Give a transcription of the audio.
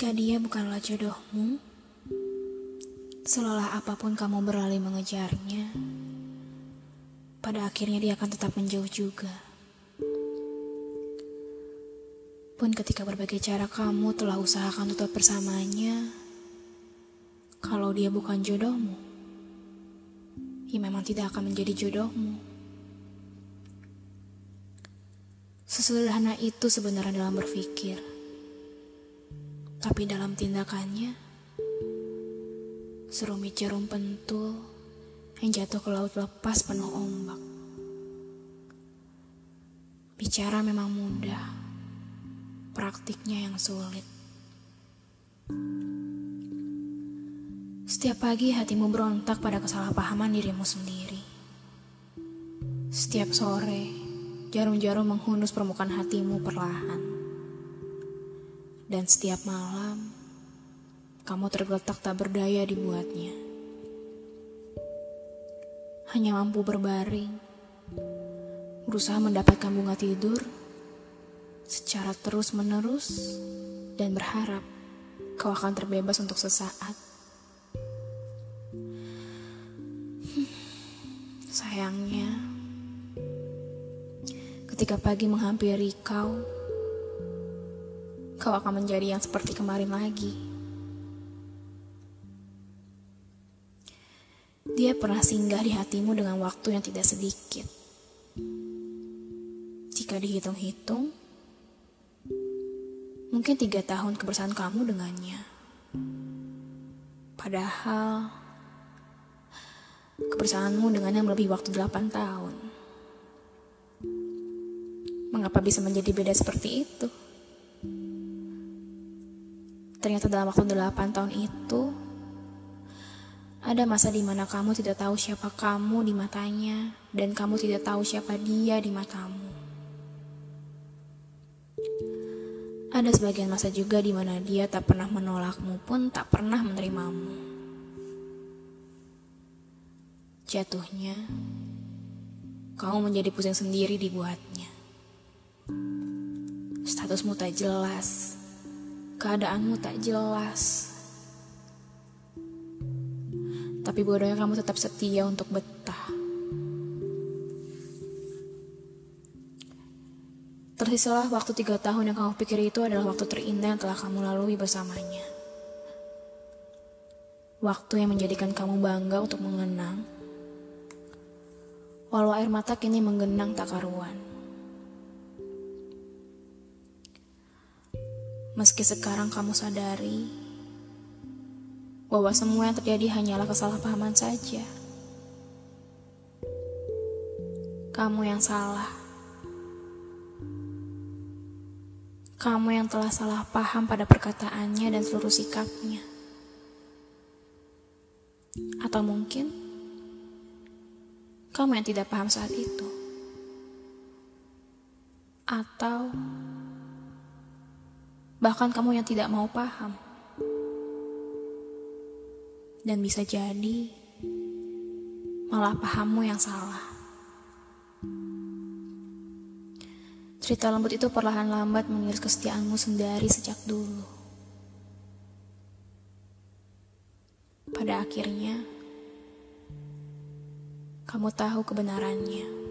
Jika dia bukanlah jodohmu, selelah apa pun kamu beralih mengejarnya, pada akhirnya dia akan tetap menjauh juga. Pun ketika berbagai cara kamu telah usahakan tetap bersamanya, kalau dia bukan jodohmu, ya memang tidak akan menjadi jodohmu. Sesederhana itu sebenarnya dalam berpikir. Tapi dalam tindakannya, serumit jarum pentul yang jatuh ke laut lepas penuh ombak. Bicara memang mudah, praktiknya yang sulit. Setiap pagi hatimu berontak pada kesalahpahaman dirimu sendiri. Setiap sore, jarum-jarum menghunus permukaan hatimu perlahan. Dan setiap malam, kamu tergeletak tak berdaya dibuatnya. Hanya mampu berbaring, berusaha mendapatkan bunga tidur secara terus-menerus dan berharap kau akan terbebas untuk sesaat. Sayangnya, ketika pagi menghampiri kau, kau akan menjadi yang seperti kemarin lagi. Dia pernah singgah di hatimu dengan waktu yang tidak sedikit. Jika dihitung-hitung, mungkin tiga tahun kebersamaan kamu dengannya. Padahal, kebersamaanmu dengannya melebihi waktu delapan tahun. Mengapa bisa menjadi beda seperti itu? Ternyata dalam waktu delapan tahun itu, ada masa di mana kamu tidak tahu siapa kamu di matanya, dan kamu tidak tahu siapa dia di matamu. Ada sebagian masa juga di mana dia tak pernah menolakmu pun tak pernah menerimamu. Jatuhnya, kamu menjadi pusing sendiri dibuatnya. Statusmu tak jelas, keadaanmu tak jelas. Tapi bodohnya kamu tetap setia untuk betah. Tersisalah waktu tiga tahun yang kamu pikir itu adalah waktu terindah yang telah kamu lalui bersamanya. Waktu yang menjadikan kamu bangga untuk mengenang. Walau air mata kini menggenang tak karuan. Meski sekarang kamu sadari bahwa semua yang terjadi hanyalah kesalahpahaman saja. Kamu yang salah. Kamu yang telah salah paham pada perkataannya dan seluruh sikapnya. Atau mungkin kamu yang tidak paham saat itu. Atau bahkan kamu yang tidak mau paham. Dan bisa jadi malah pahammu yang salah. Cerita lembut itu perlahan lambat mengiris kesetiaanmu sendiri sejak dulu. Pada akhirnya, kamu tahu kebenarannya.